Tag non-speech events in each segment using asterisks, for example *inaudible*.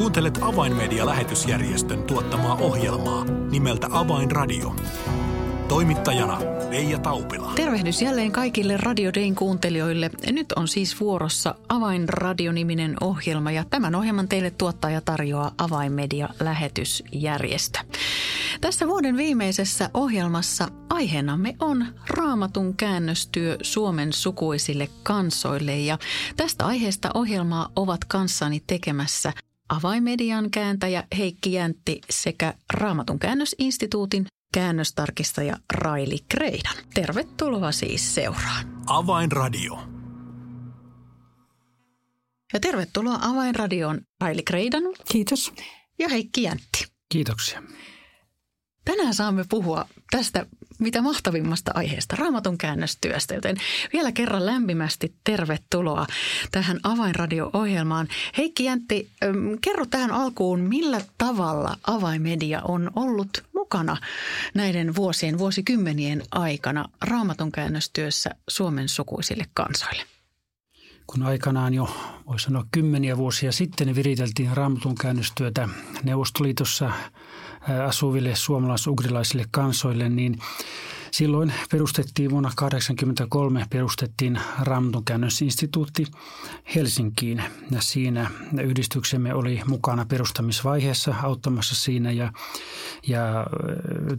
Kuuntelet Avainmedia-lähetysjärjestön tuottamaa ohjelmaa nimeltä Avainradio. Toimittajana Leija Taupila. Tervehdys jälleen kaikille Radio Dayn kuuntelijoille. Nyt on siis vuorossa Avainradio-niminen ohjelma ja tämän ohjelman teille tuottaja tarjoaa Avainmedia-lähetysjärjestö. Tässä vuoden viimeisessä ohjelmassa aiheenamme on raamatun käännöstyö Suomen sukuisille kansoille ja tästä aiheesta ohjelmaa ovat kanssani tekemässä Avaimedian kääntäjä Heikki Jäntti sekä Raamatun käännösinstituutin käännöstarkistaja Raili Kreidan. Tervetuloa siis seuraan. Avainradio. Ja tervetuloa Avainradioon Raili Kreidan. Kiitos. Ja Heikki Jäntti. Kiitoksia. Tänään saamme puhua tästä mitä mahtavimmasta aiheesta, raamatun käännöstyöstä, joten vielä kerran lämpimästi tervetuloa tähän Avainradio-ohjelmaan. Heikki Jäntti, kerro tähän alkuun, millä tavalla Avaimedia on ollut mukana näiden vuosien, vuosikymmenien aikana raamatun käännöstyössä Suomen sukuisille kansoille? kun aikanaan jo, voisi sanoa kymmeniä vuosia sitten, viriteltiin raamatun käännöstyötä Neuvostoliitossa asuville suomalais-ugrilaisille kansoille, niin Silloin perustettiin vuonna 1983 perustettiin Raamatun käännösinstituutti Helsinkiin. Ja siinä yhdistyksemme oli mukana perustamisvaiheessa auttamassa siinä ja, ja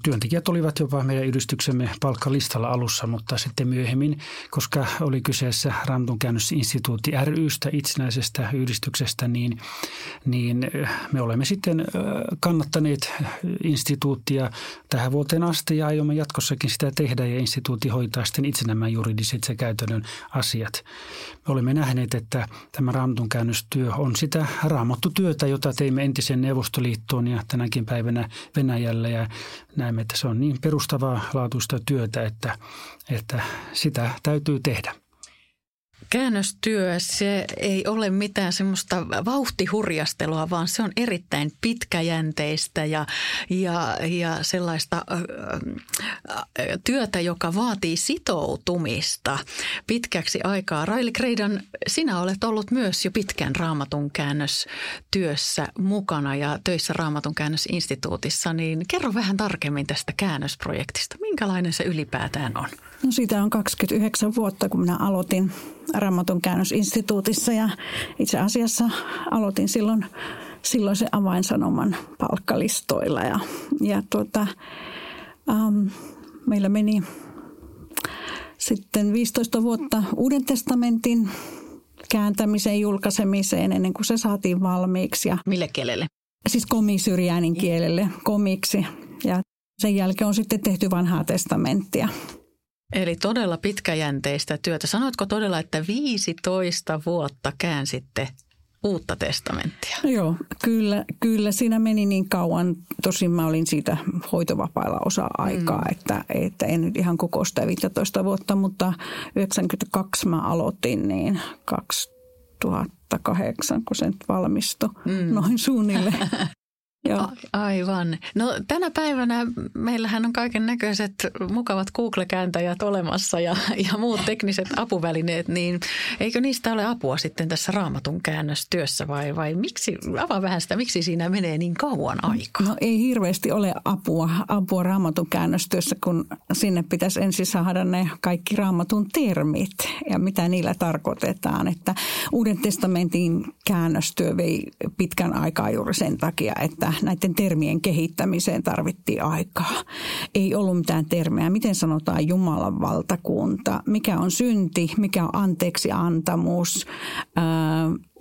työntekijät olivat jopa meidän yhdistyksemme palkkalistalla alussa, mutta sitten myöhemmin, koska oli kyseessä Raamatun käännösinstituutti rystä itsenäisestä yhdistyksestä, niin, niin me olemme sitten kannattaneet instituuttia tähän vuoteen asti ja aiomme jatkossakin sitä tehdä ja instituutti hoitaa sitten itse nämä juridiset ja käytännön asiat. Me olemme nähneet, että tämä raamatun käännöstyö on sitä raamattutyötä, jota teimme entisen Neuvostoliittoon ja tänäkin päivänä Venäjällä ja näemme, että se on niin perustavaa laatuista työtä, että, että sitä täytyy tehdä käännöstyö, se ei ole mitään semmoista vauhtihurjastelua, vaan se on erittäin pitkäjänteistä ja, ja, ja sellaista ö, työtä, joka vaatii sitoutumista pitkäksi aikaa. Raili Kreidan, sinä olet ollut myös jo pitkän raamatun käännöstyössä mukana ja töissä raamatun käännösinstituutissa, niin kerro vähän tarkemmin tästä käännösprojektista. Minkälainen se ylipäätään on? No siitä on 29 vuotta, kun minä aloitin Raamatun käännösinstituutissa ja itse asiassa aloitin silloin, silloin se avainsanoman palkkalistoilla ja, ja tuota, ähm, meillä meni sitten 15 vuotta Uuden testamentin kääntämiseen, julkaisemiseen ennen kuin se saatiin valmiiksi. Ja, Mille kielelle? Siis komisyrjäänin kielelle, komiksi. Ja sen jälkeen on sitten tehty vanhaa testamenttia. Eli todella pitkäjänteistä työtä. Sanoitko todella, että 15 vuotta käänsitte uutta testamenttia? No joo, kyllä, kyllä siinä meni niin kauan. Tosin mä olin siitä hoitovapailla osa aikaa, mm. että, että en nyt ihan koko sitä 15 vuotta, mutta 92 mä aloitin, niin 2008, kun se nyt valmistui mm. noin suunnilleen. *laughs* Joo. Aivan. No tänä päivänä meillähän on kaiken näköiset mukavat Google-kääntäjät olemassa ja, ja muut tekniset apuvälineet, niin eikö niistä ole apua sitten tässä raamatun käännöstyössä vai, vai miksi, avaa vähän sitä, miksi siinä menee niin kauan aikaa? No ei hirveästi ole apua, apua raamatun käännöstyössä, kun sinne pitäisi ensin saada ne kaikki raamatun termit ja mitä niillä tarkoitetaan, että Uuden testamentin käännöstyö vei pitkän aikaa juuri sen takia, että näiden termien kehittämiseen tarvittiin aikaa. Ei ollut mitään termejä. Miten sanotaan Jumalan valtakunta? Mikä on synti? Mikä on anteeksi antamus?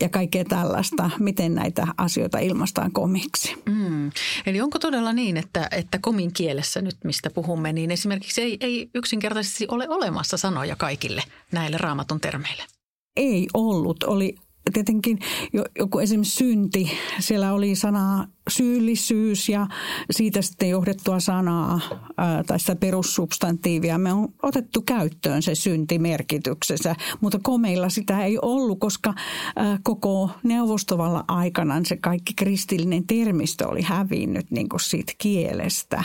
ja kaikkea tällaista, miten näitä asioita ilmaistaan komiksi. Mm. Eli onko todella niin, että, että komin kielessä nyt, mistä puhumme, niin esimerkiksi ei, ei yksinkertaisesti ole olemassa sanoja kaikille näille raamatun termeille? Ei ollut. Oli tietenkin joku esimerkiksi synti, siellä oli sana syyllisyys ja siitä sitten johdettua sanaa tai sitä perussubstantiivia. Me on otettu käyttöön se syntimerkityksessä, mutta komeilla sitä ei ollut, koska koko neuvostovalla aikana se kaikki kristillinen termistö oli hävinnyt niin kuin siitä kielestä.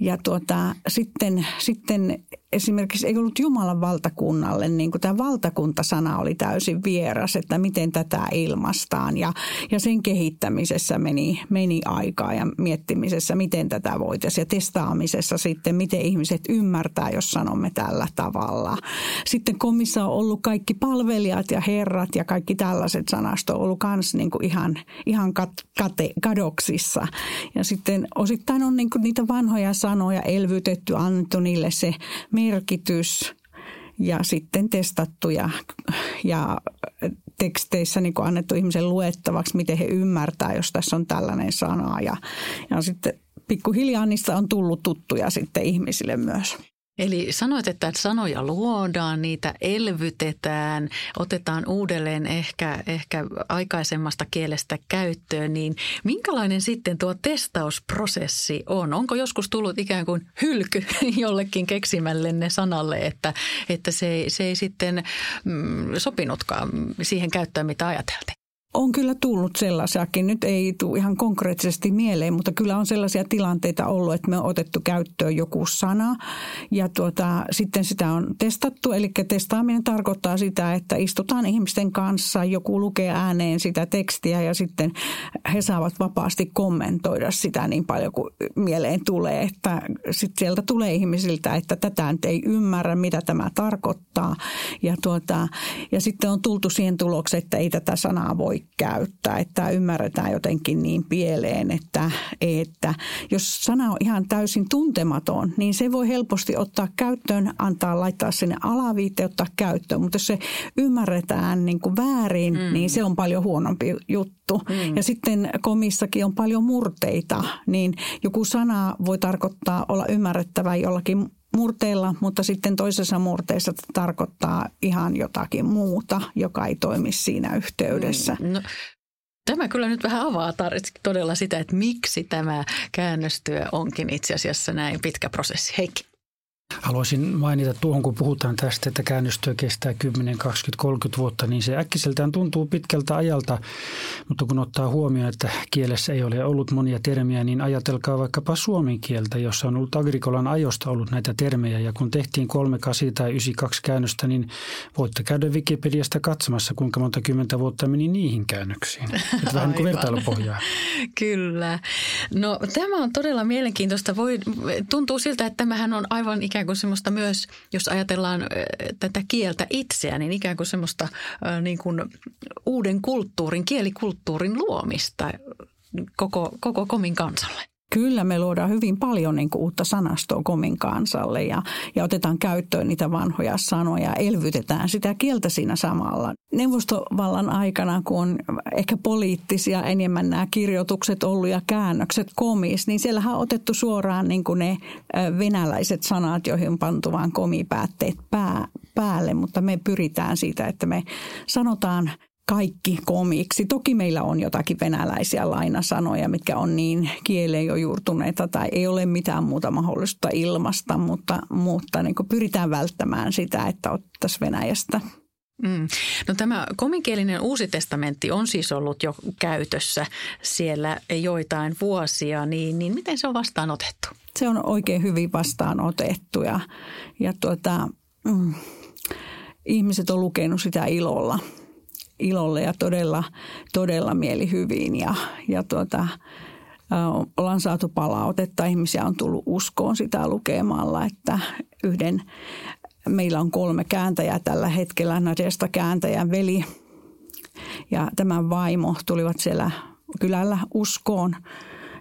Ja tuota, sitten, sitten esimerkiksi ei ollut Jumalan valtakunnalle, niin kuin tämä valtakuntasana oli täysin vieras, että miten tätä ilmastaan. Ja, ja sen kehittämisessä meni, meni aikaa ja miettimisessä, miten tätä voitaisiin. Ja testaamisessa sitten, miten ihmiset ymmärtää, jos sanomme tällä tavalla. Sitten komissa on ollut kaikki palvelijat ja herrat ja kaikki tällaiset sanasto on ollut myös niin ihan, ihan kat, kate, kadoksissa. Ja sitten osittain on niin kuin niitä vanhoja sanoja elvytetty, annettu niille se merkitys ja sitten testattu ja, ja teksteissä niin annettu ihmisen luettavaksi, miten he ymmärtää, jos tässä on tällainen sana. Ja, ja sitten pikkuhiljaa niistä on tullut tuttuja sitten ihmisille myös. Eli sanoit, että sanoja luodaan, niitä elvytetään, otetaan uudelleen ehkä, ehkä aikaisemmasta kielestä käyttöön, niin minkälainen sitten tuo testausprosessi on? Onko joskus tullut ikään kuin hylky *laughs* jollekin keksimällenne sanalle, että, että se, se ei sitten mm, sopinutkaan siihen käyttöön, mitä ajateltiin? On kyllä tullut sellaisiakin. Nyt ei tule ihan konkreettisesti mieleen, mutta kyllä on sellaisia tilanteita ollut, että me on otettu käyttöön joku sana ja tuota, sitten sitä on testattu. Eli testaaminen tarkoittaa sitä, että istutaan ihmisten kanssa, joku lukee ääneen sitä tekstiä ja sitten he saavat vapaasti kommentoida sitä niin paljon kuin mieleen tulee. Että sitten sieltä tulee ihmisiltä, että tätä nyt ei ymmärrä, mitä tämä tarkoittaa. Ja, tuota, ja sitten on tultu siihen tulokseen, että ei tätä sanaa voi käyttää, että ymmärretään jotenkin niin pieleen, että, että jos sana on ihan täysin tuntematon, niin se voi helposti ottaa käyttöön, antaa laittaa sinne alaviite, ottaa käyttöön, mutta jos se ymmärretään niin kuin väärin, mm. niin se on paljon huonompi juttu. Mm. Ja sitten komissakin on paljon murteita, niin joku sana voi tarkoittaa olla ymmärrettävä jollakin murteella, mutta sitten toisessa murteessa tarkoittaa ihan jotakin muuta, joka ei toimi siinä yhteydessä. Mm, no, Tämä kyllä nyt vähän avaa todella sitä, että miksi tämä käännöstyö onkin itse asiassa näin pitkä prosessi. Heikki. Haluaisin mainita tuohon, kun puhutaan tästä, että käännöstyö kestää 10, 20, 30 vuotta, niin se äkkiseltään tuntuu pitkältä ajalta, mutta kun ottaa huomioon, että kielessä ei ole ollut monia termiä, niin ajatelkaa vaikkapa suomen kieltä, jossa on ollut agrikolan ajosta ollut näitä termejä, ja kun tehtiin 38 tai 92 käännöstä, niin voitte käydä Wikipediasta katsomassa, kuinka monta kymmentä vuotta meni niihin käännöksiin. *laughs* Että vähän niin kuin vertailupohjaa. Kyllä. No tämä on todella mielenkiintoista. Voi, tuntuu siltä, että tämähän on aivan ikään kuin semmoista myös, jos ajatellaan tätä kieltä itseä, niin ikään kuin semmoista niin kuin uuden kulttuurin, kielikulttuurin luomista koko, koko komin kansalle. Kyllä me luodaan hyvin paljon niin kuin uutta sanastoa komin kansalle ja, ja otetaan käyttöön niitä vanhoja sanoja ja elvytetään sitä kieltä siinä samalla. Neuvostovallan aikana, kun on ehkä poliittisia enemmän nämä kirjoitukset ollut ja käännökset komis, niin siellähän on otettu suoraan niin kuin ne venäläiset sanat, joihin on pantu vain komipäätteet pää, päälle, mutta me pyritään siitä, että me sanotaan – kaikki komiksi. Toki meillä on jotakin venäläisiä lainasanoja, mitkä on niin kieleen jo juurtuneita tai ei ole mitään muuta mahdollista ilmasta, mutta, mutta niin pyritään välttämään sitä, että ottaisiin Venäjästä Mm. No tämä komikielinen uusi testamentti on siis ollut jo käytössä siellä joitain vuosia, niin, niin miten se on vastaanotettu? Se on oikein hyvin vastaanotettu ja, ja tuota, mm, ihmiset on lukenut sitä ilolla – ilolle ja todella, todella mielihyviin ja, ja tuota, ollaan saatu palautetta. Ihmisiä on tullut uskoon sitä lukemalla, että yhden, meillä on kolme kääntäjää tällä hetkellä. Nadesta kääntäjän veli ja tämän vaimo tulivat siellä kylällä uskoon.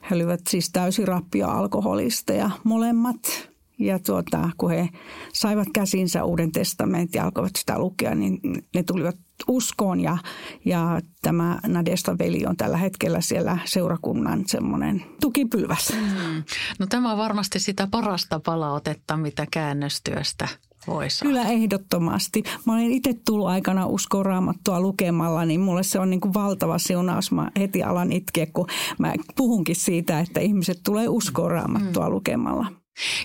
He olivat siis täysin rappia alkoholisteja molemmat Ja tuota, kun he saivat käsinsä Uuden testamentin ja alkoivat sitä lukea, niin ne tulivat uskoon ja, ja tämä Nadesta veli on tällä hetkellä siellä seurakunnan semmoinen tukipylväs. Mm. No tämä on varmasti sitä parasta palautetta, mitä käännöstyöstä voi saada. Kyllä ehdottomasti. Mä olen itse tullut aikana uskoa raamattua lukemalla, niin mulle se on niin kuin valtava siunaus. Mä heti alan itkeä, kun mä puhunkin siitä, että ihmiset tulee uskoa raamattua mm. lukemalla.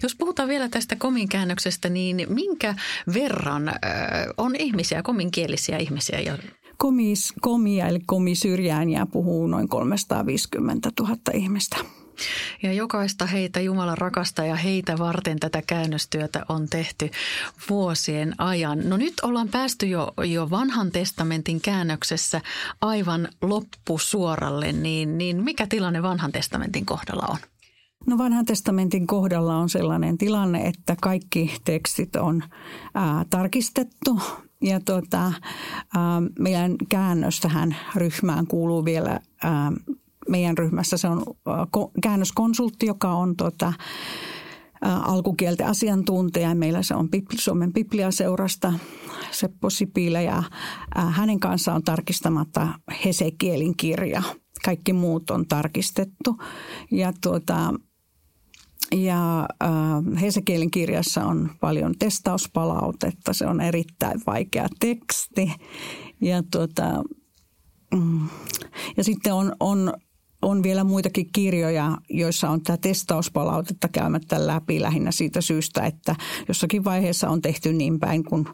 Jos puhutaan vielä tästä komin käännöksestä, niin minkä verran on ihmisiä, kominkielisiä ihmisiä? Komis, komia eli komisyrjääniä puhuu noin 350 000 ihmistä. Ja jokaista heitä Jumala rakastaa ja heitä varten tätä käännöstyötä on tehty vuosien ajan. No nyt ollaan päästy jo, jo vanhan testamentin käännöksessä aivan loppusuoralle, niin, niin mikä tilanne vanhan testamentin kohdalla on? No vanhan testamentin kohdalla on sellainen tilanne, että kaikki tekstit on ää, tarkistettu ja tuota, ää, meidän käännös tähän ryhmään kuuluu vielä ää, meidän ryhmässä se on käännöskonsultti, joka on tuota, alkukielten asiantuntija. Meillä se on Suomen Bibliaseurasta Seppo Sipilä ja hänen kanssaan on tarkistamatta Hesekielin kirja. Kaikki muut on tarkistettu. Ja tuota, ja äh, Hesekielin kirjassa on paljon testauspalautetta. Se on erittäin vaikea teksti. Ja, tuota, mm, ja sitten on, on, on vielä muitakin kirjoja, joissa on tämä testauspalautetta käymättä läpi lähinnä siitä syystä, että jossakin vaiheessa on tehty niin päin, kun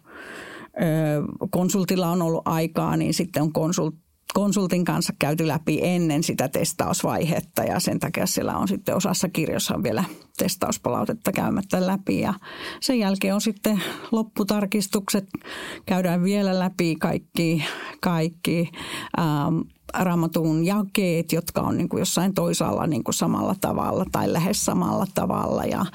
konsultilla on ollut aikaa, niin sitten on konsult, konsultin kanssa käyty läpi ennen sitä testausvaihetta ja sen takia siellä on sitten osassa kirjoissa on vielä testauspalautetta käymättä läpi ja sen jälkeen on sitten lopputarkistukset, käydään vielä läpi kaikki, kaikki ähm, raamatun jakeet, jotka on niin kuin jossain toisaalla niin kuin samalla tavalla tai lähes samalla tavalla ja,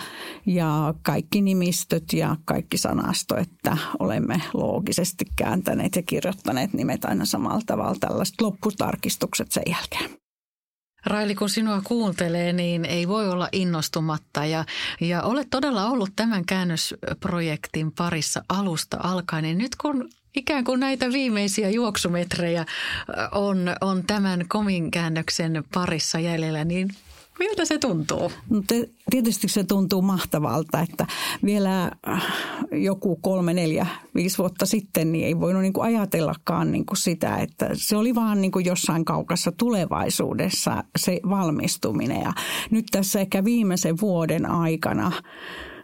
ja kaikki nimistöt ja kaikki sanasto, että olemme loogisesti kääntäneet ja kirjoittaneet nimet aina samalla tavalla tällaiset lopputarkistukset sen jälkeen. Raili, kun sinua kuuntelee, niin ei voi olla innostumatta ja, ja olet todella ollut tämän käännösprojektin parissa alusta alkaen. Niin nyt kun ikään kuin näitä viimeisiä juoksumetrejä on, on tämän komin käännöksen parissa jäljellä, niin Miltä se tuntuu? No te, tietysti se tuntuu mahtavalta, että vielä äh, joku kolme, neljä, viisi vuotta sitten niin ei voinut niin kuin ajatellakaan niin kuin sitä, että se oli vaan niin kuin jossain kaukassa tulevaisuudessa se valmistuminen. Ja nyt tässä ehkä viimeisen vuoden aikana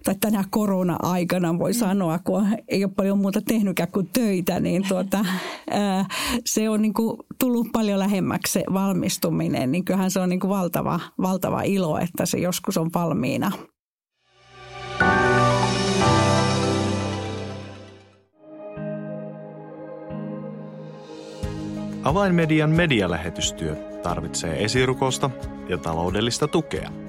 tai tänä korona-aikana voi mm. sanoa, kun ei ole paljon muuta tehnytkään kuin töitä, niin tuota, *laughs* ää, se on niin kuin tullut paljon lähemmäksi se valmistuminen. Niin kyllähän se on niin kuin valtava, valtava ilo, että se joskus on valmiina. Avainmedian medialähetystyö tarvitsee esirukosta ja taloudellista tukea –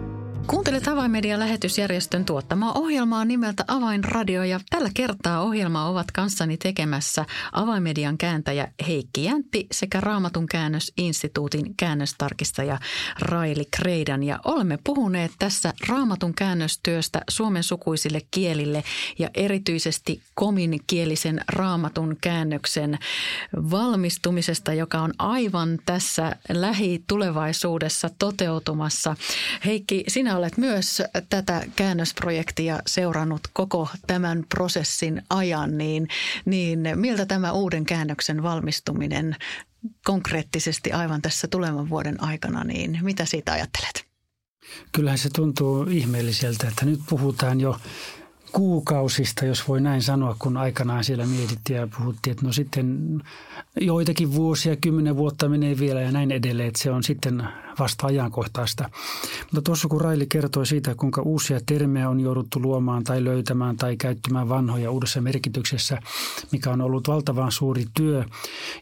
Kuuntelet Avainmedian lähetysjärjestön tuottamaa ohjelmaa nimeltä Avainradio ja tällä kertaa ohjelmaa ovat kanssani tekemässä Avainmedian kääntäjä Heikki Jäntti sekä Raamatun käännösinstituutin käännöstarkistaja Raili Kreidan ja olemme puhuneet tässä Raamatun käännöstyöstä suomen sukuisille kielille ja erityisesti kominkielisen Raamatun käännöksen valmistumisesta, joka on aivan tässä lähitulevaisuudessa toteutumassa. Heikki, sinä olet myös tätä käännösprojektia seurannut koko tämän prosessin ajan, niin, niin miltä tämä uuden käännöksen valmistuminen konkreettisesti aivan tässä tulevan vuoden aikana, niin mitä siitä ajattelet? Kyllähän se tuntuu ihmeelliseltä, että nyt puhutaan jo kuukausista, jos voi näin sanoa, kun aikanaan siellä mietittiin ja puhuttiin, että no sitten joitakin vuosia, kymmenen vuotta menee vielä ja näin edelleen, että se on sitten vasta ajankohtaista. Mutta tuossa kun Raili kertoi siitä, kuinka uusia termejä on jouduttu luomaan tai löytämään tai käyttämään vanhoja uudessa merkityksessä, mikä on ollut valtavan suuri työ.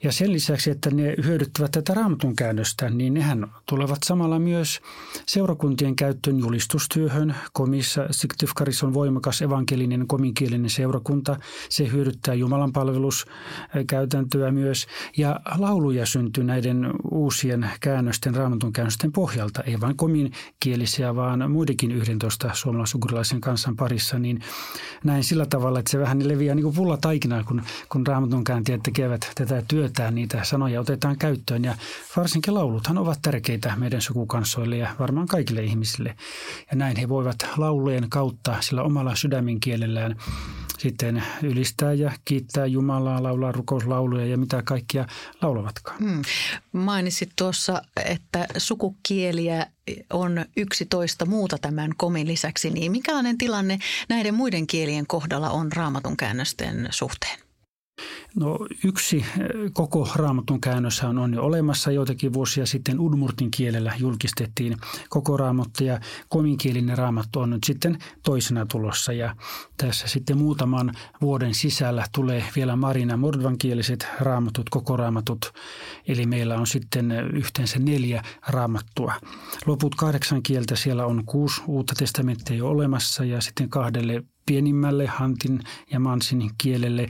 Ja sen lisäksi, että ne hyödyttävät tätä raamatun käännöstä, niin nehän tulevat samalla myös seurakuntien käyttöön julistustyöhön. Komissa Siktifkaris on voimakas evankelinen kominkielinen seurakunta. Se hyödyttää Jumalan palveluskäytäntöä myös. Ja lauluja syntyy näiden uusien käännösten, raamatun käännösten pohjalta, ei vain kominkielisiä, vaan muidenkin 11 suomalaisugurilaisen kansan parissa, niin näin sillä tavalla, että se vähän leviää niin kuin pulla taikina, kun, kun raamatun kääntäjät tekevät tätä työtä, niitä sanoja otetaan käyttöön. Ja varsinkin lauluthan ovat tärkeitä meidän sukukansoille ja varmaan kaikille ihmisille. Ja näin he voivat laulujen kautta sillä omalla sydämin kielellään sitten ylistää ja kiittää Jumalaa, laulaa rukouslauluja ja mitä kaikkia laulavatkaan. Hmm. Mainitsit tuossa, että sukukieliä on 11 muuta tämän komin lisäksi, niin minkälainen tilanne näiden muiden kielien kohdalla on raamatun käännösten suhteen? No yksi eh, koko raamatun käännös on jo olemassa. Joitakin vuosia sitten Udmurtin kielellä julkistettiin koko raamattu ja kominkielinen raamattu on nyt sitten toisena tulossa. Ja tässä sitten muutaman vuoden sisällä tulee vielä Marina Mordvankieliset raamatut, koko raamatut. Eli meillä on sitten yhteensä neljä raamattua. Loput kahdeksan kieltä siellä on kuusi uutta testamenttia jo olemassa ja sitten kahdelle pienimmälle Hantin ja Mansin kielelle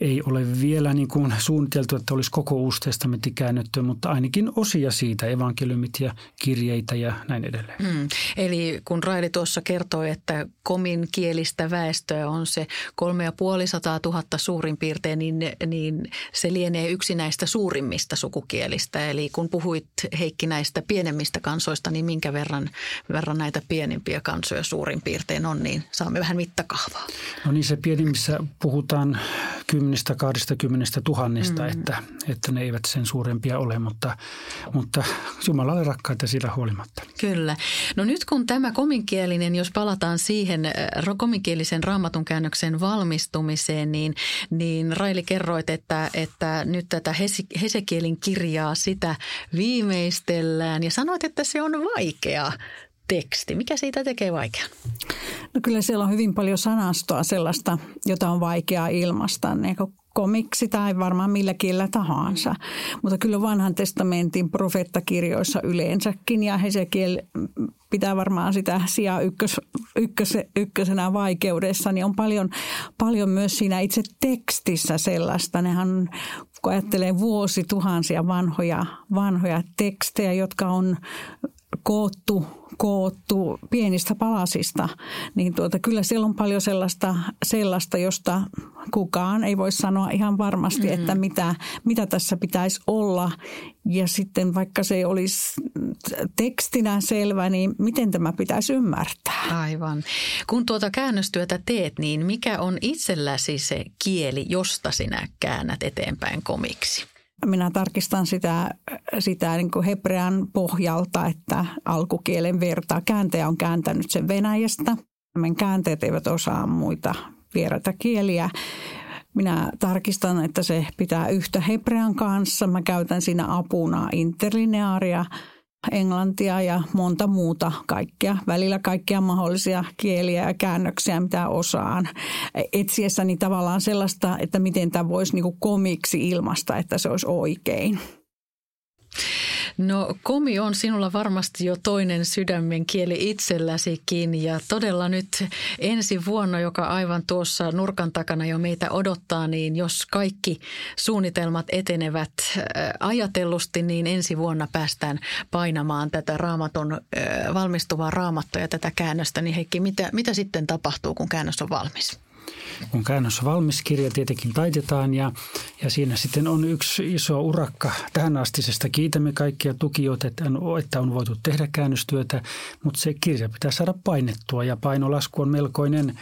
ei ole vielä niin kuin suunniteltu, että olisi koko uusi testamentti käännetty, mutta ainakin osia siitä, evankeliumit ja kirjeitä ja näin edelleen. Mm. Eli kun Raili tuossa kertoi, että komin kielistä väestöä on se kolme ja puolisataa tuhatta suurin piirtein, niin, niin se lienee yksi näistä suurimmista sukukielistä. Eli kun puhuit Heikki näistä pienemmistä kansoista, niin minkä verran, verran näitä pienimpiä kansoja suurin piirtein on, niin saamme vähän mittaa mittakaavalta? No niin se pienimmissä puhutaan kymmenistä, kahdestakymmenestä tuhannesta, mm. että, että ne eivät sen suurempia ole, mutta, mutta Jumalalle rakkaita siitä huolimatta. Kyllä. No nyt kun tämä kominkielinen, jos palataan siihen äh, kominkielisen raamatun käännöksen valmistumiseen, niin, niin Raili kerroit, että, että nyt tätä Hesekielin kirjaa sitä viimeistellään ja sanoit, että se on vaikea teksti. Mikä siitä tekee vaikean? No kyllä siellä on hyvin paljon sanastoa sellaista, jota on vaikea ilmaista, niin kuin komiksi tai varmaan millä kielellä tahansa. Mutta kyllä vanhan testamentin profeettakirjoissa yleensäkin ja Hesekiel pitää varmaan sitä sijaa ykkös, ykkös, ykkösenä vaikeudessa, niin on paljon, paljon myös siinä itse tekstissä sellaista. Nehän, kun ajattelee vuosituhansia vanhoja, vanhoja tekstejä, jotka on koottu, koottu pienistä palasista, niin tuota, kyllä siellä on paljon sellaista, sellaista, josta kukaan ei voi sanoa ihan varmasti, mm-hmm. että mitä, mitä tässä pitäisi olla. Ja sitten vaikka se olisi tekstinä selvä, niin miten tämä pitäisi ymmärtää? Aivan. Kun tuota käännöstyötä teet, niin mikä on itselläsi se kieli, josta sinä käännät eteenpäin komiksi? Minä tarkistan sitä, sitä niin kuin hebrean pohjalta, että alkukielen vertaa. Kääntäjä on kääntänyt sen Venäjästä. Meidän käänteet eivät osaa muita vieraita kieliä. Minä tarkistan, että se pitää yhtä hebrean kanssa. Mä käytän siinä apuna interlineaaria – englantia ja monta muuta kaikkea, välillä kaikkia mahdollisia kieliä ja käännöksiä, mitä osaan. Etsiessäni tavallaan sellaista, että miten tämä voisi niin komiksi ilmasta, että se olisi oikein. No komi on sinulla varmasti jo toinen sydämen kieli itselläsikin ja todella nyt ensi vuonna, joka aivan tuossa nurkan takana jo meitä odottaa, niin jos kaikki suunnitelmat etenevät äh, ajatellusti, niin ensi vuonna päästään painamaan tätä raamaton äh, valmistuvaa raamattoa ja tätä käännöstä. Niin Heikki, mitä, mitä sitten tapahtuu, kun käännös on valmis? Kun käännös on valmis, kirja tietenkin taitetaan ja, ja siinä sitten on yksi iso urakka tähän astisesta. Kiitämme kaikkia tukijoita, että on, että on voitu tehdä käännöstyötä, mutta se kirja pitää saada painettua ja painolasku on melkoinen,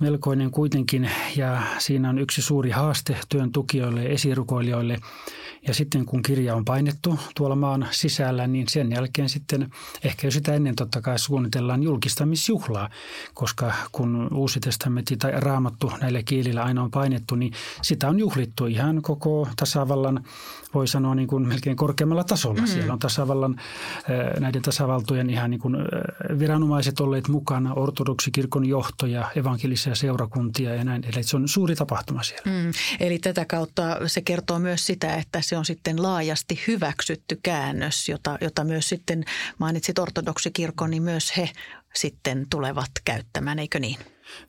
melkoinen kuitenkin ja siinä on yksi suuri haaste työn tukijoille ja esirukoilijoille – ja sitten kun kirja on painettu tuolla maan sisällä, niin sen jälkeen sitten ehkä jo sitä ennen totta kai suunnitellaan julkistamisjuhlaa, koska kun Uusi testamentti tai raamattu näillä kielillä aina on painettu, niin sitä on juhlittu ihan koko tasavallan, voi sanoa niin kuin melkein korkeammalla tasolla. Mm. Siellä on tasavallan, näiden tasavaltojen ihan niin kuin viranomaiset olleet mukana, ortodoksikirkon johtoja, evankelisia seurakuntia ja näin. Eli se on suuri tapahtuma siellä. Mm. Eli tätä kautta se kertoo myös sitä, että se on sitten laajasti hyväksytty käännös, jota, jota myös sitten mainitsit ortodoksikirkon, niin myös he sitten tulevat käyttämään, eikö niin?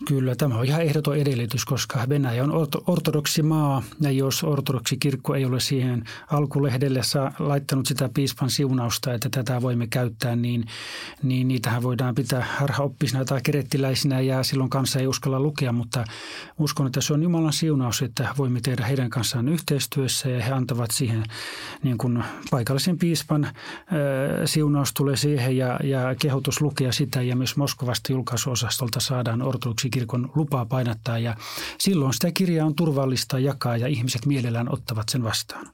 Kyllä, tämä on ihan ehdoton edellytys, koska Venäjä on ortodoksi maa ja jos ortodoksi kirkko ei ole siihen alkulehdelle saa, laittanut sitä piispan siunausta, että tätä voimme käyttää, niin, niin niitähän voidaan pitää harhaoppisina tai kerettiläisinä ja silloin kanssa ei uskalla lukea, mutta uskon, että se on Jumalan siunaus, että voimme tehdä heidän kanssaan yhteistyössä ja he antavat siihen niin kuin paikallisen piispan äh, siunaus tulee siihen ja, ja kehotus lukea sitä ja myös Moskovasta julkaisuosastolta saadaan ortodoksi kirkon lupaa painattaa ja silloin sitä kirjaa on turvallista jakaa ja ihmiset mielellään ottavat sen vastaan.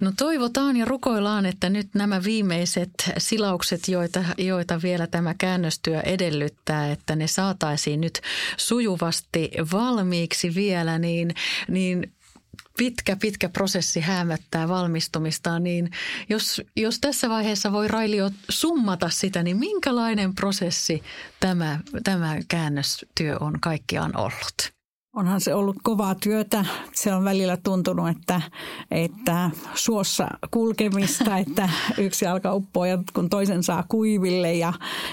No toivotaan ja rukoillaan, että nyt nämä viimeiset silaukset, joita, joita vielä tämä käännöstyö edellyttää, että ne saataisiin nyt sujuvasti valmiiksi vielä, niin, niin pitkä, pitkä prosessi hämöttää valmistumistaan, niin jos, jos tässä vaiheessa voi Railio summata sitä, niin minkälainen prosessi tämä, tämä käännöstyö on kaikkiaan ollut? Onhan se ollut kovaa työtä. Se on välillä tuntunut, että, että suossa kulkemista, että yksi alkaa uppoa ja kun toisen saa kuiville ja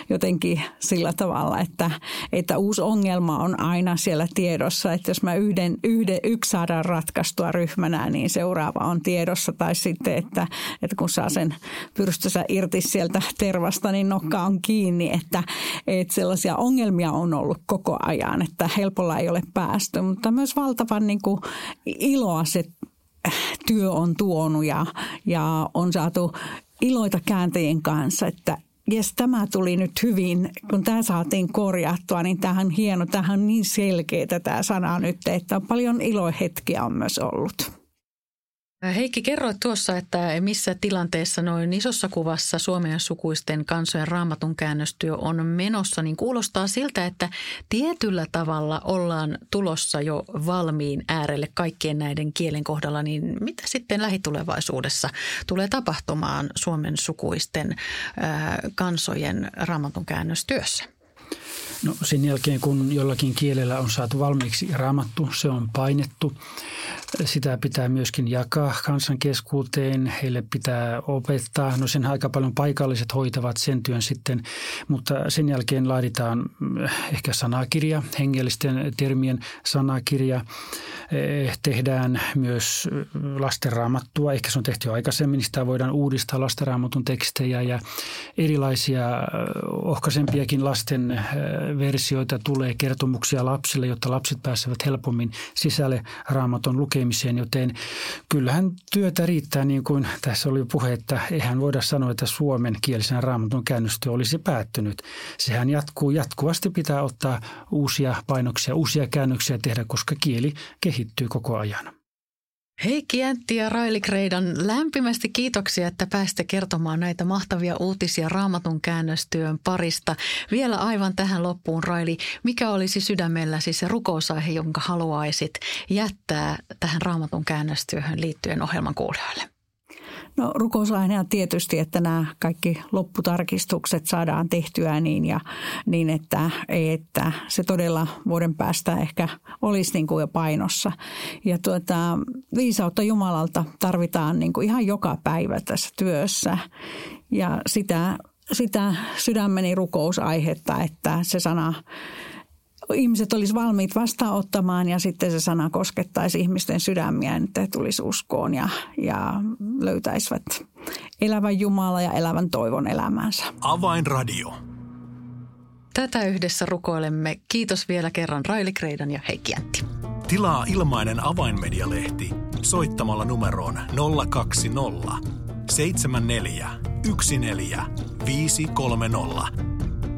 jotenkin sillä tavalla, että, että uusi ongelma on aina siellä tiedossa. Että jos mä yhden, yhden, yksi saadaan ratkaistua ryhmänä, niin seuraava on tiedossa. Tai sitten, että, että kun saa sen pyrstönsä irti sieltä tervasta, niin nokka on kiinni. Että, että sellaisia ongelmia on ollut koko ajan, että helpolla ei ole päästä päästy, mutta myös valtavan niin kuin iloa se työ on tuonut ja, ja on saatu iloita kääntäjien kanssa, että jes, tämä tuli nyt hyvin, kun tämä saatiin korjattua, niin tämähän on hieno, tämähän on niin selkeä tämä sana nyt, että paljon ilohetkiä on myös ollut. Heikki, kerroit tuossa, että missä tilanteessa noin isossa kuvassa Suomen sukuisten kansojen raamatun käännöstyö on menossa, niin kuulostaa siltä, että tietyllä tavalla ollaan tulossa jo valmiin äärelle kaikkien näiden kielen kohdalla, niin mitä sitten lähitulevaisuudessa tulee tapahtumaan Suomen sukuisten kansojen raamatun käännöstyössä? No sen jälkeen, kun jollakin kielellä on saatu valmiiksi raamattu, se on painettu. Sitä pitää myöskin jakaa kansan keskuuteen, heille pitää opettaa. No sen aika paljon paikalliset hoitavat sen työn sitten, mutta sen jälkeen laaditaan eh, ehkä sanakirja, hengellisten termien sanakirja. Eh, tehdään myös eh, lastenraamattua, ehkä se on tehty jo aikaisemmin, niin sitä voidaan uudistaa lastenraamatun tekstejä ja erilaisia ohkaisempiakin lasten versioita tulee, kertomuksia lapsille, jotta lapset pääsevät helpommin sisälle raamaton lukemiseen, joten kyllähän työtä riittää niin kuin tässä oli puhe, että eihän voida sanoa, että suomen kielisen raamatun käännöstyö olisi päättynyt. Sehän jatkuu, jatkuvasti pitää ottaa uusia painoksia, uusia käännöksiä tehdä, koska kieli kehittyy koko ajan. Heikki Jäntti ja Raili Kreidan, lämpimästi kiitoksia, että pääsitte kertomaan näitä mahtavia uutisia raamatun käännöstyön parista. Vielä aivan tähän loppuun, Raili, mikä olisi sydämelläsi se rukousaihe, jonka haluaisit jättää tähän raamatun käännöstyöhön liittyen ohjelman kuulijoille? No rukousaine on tietysti, että nämä kaikki lopputarkistukset saadaan tehtyä niin, ja, niin että, että se todella vuoden päästä ehkä olisi niin kuin jo painossa. Ja tuota, viisautta Jumalalta tarvitaan niin kuin ihan joka päivä tässä työssä ja sitä, sitä sydämeni rukousaihetta, että se sana ihmiset olisi valmiit vastaanottamaan ja sitten se sana koskettaisi ihmisten sydämiä, että he tulisi uskoon ja, ja löytäisivät elävän Jumala ja elävän toivon elämäänsä. Avainradio. Tätä yhdessä rukoilemme. Kiitos vielä kerran Raili Kreidan ja Heikki Jäntti. Tilaa ilmainen avainmedialehti soittamalla numeroon 020 74 14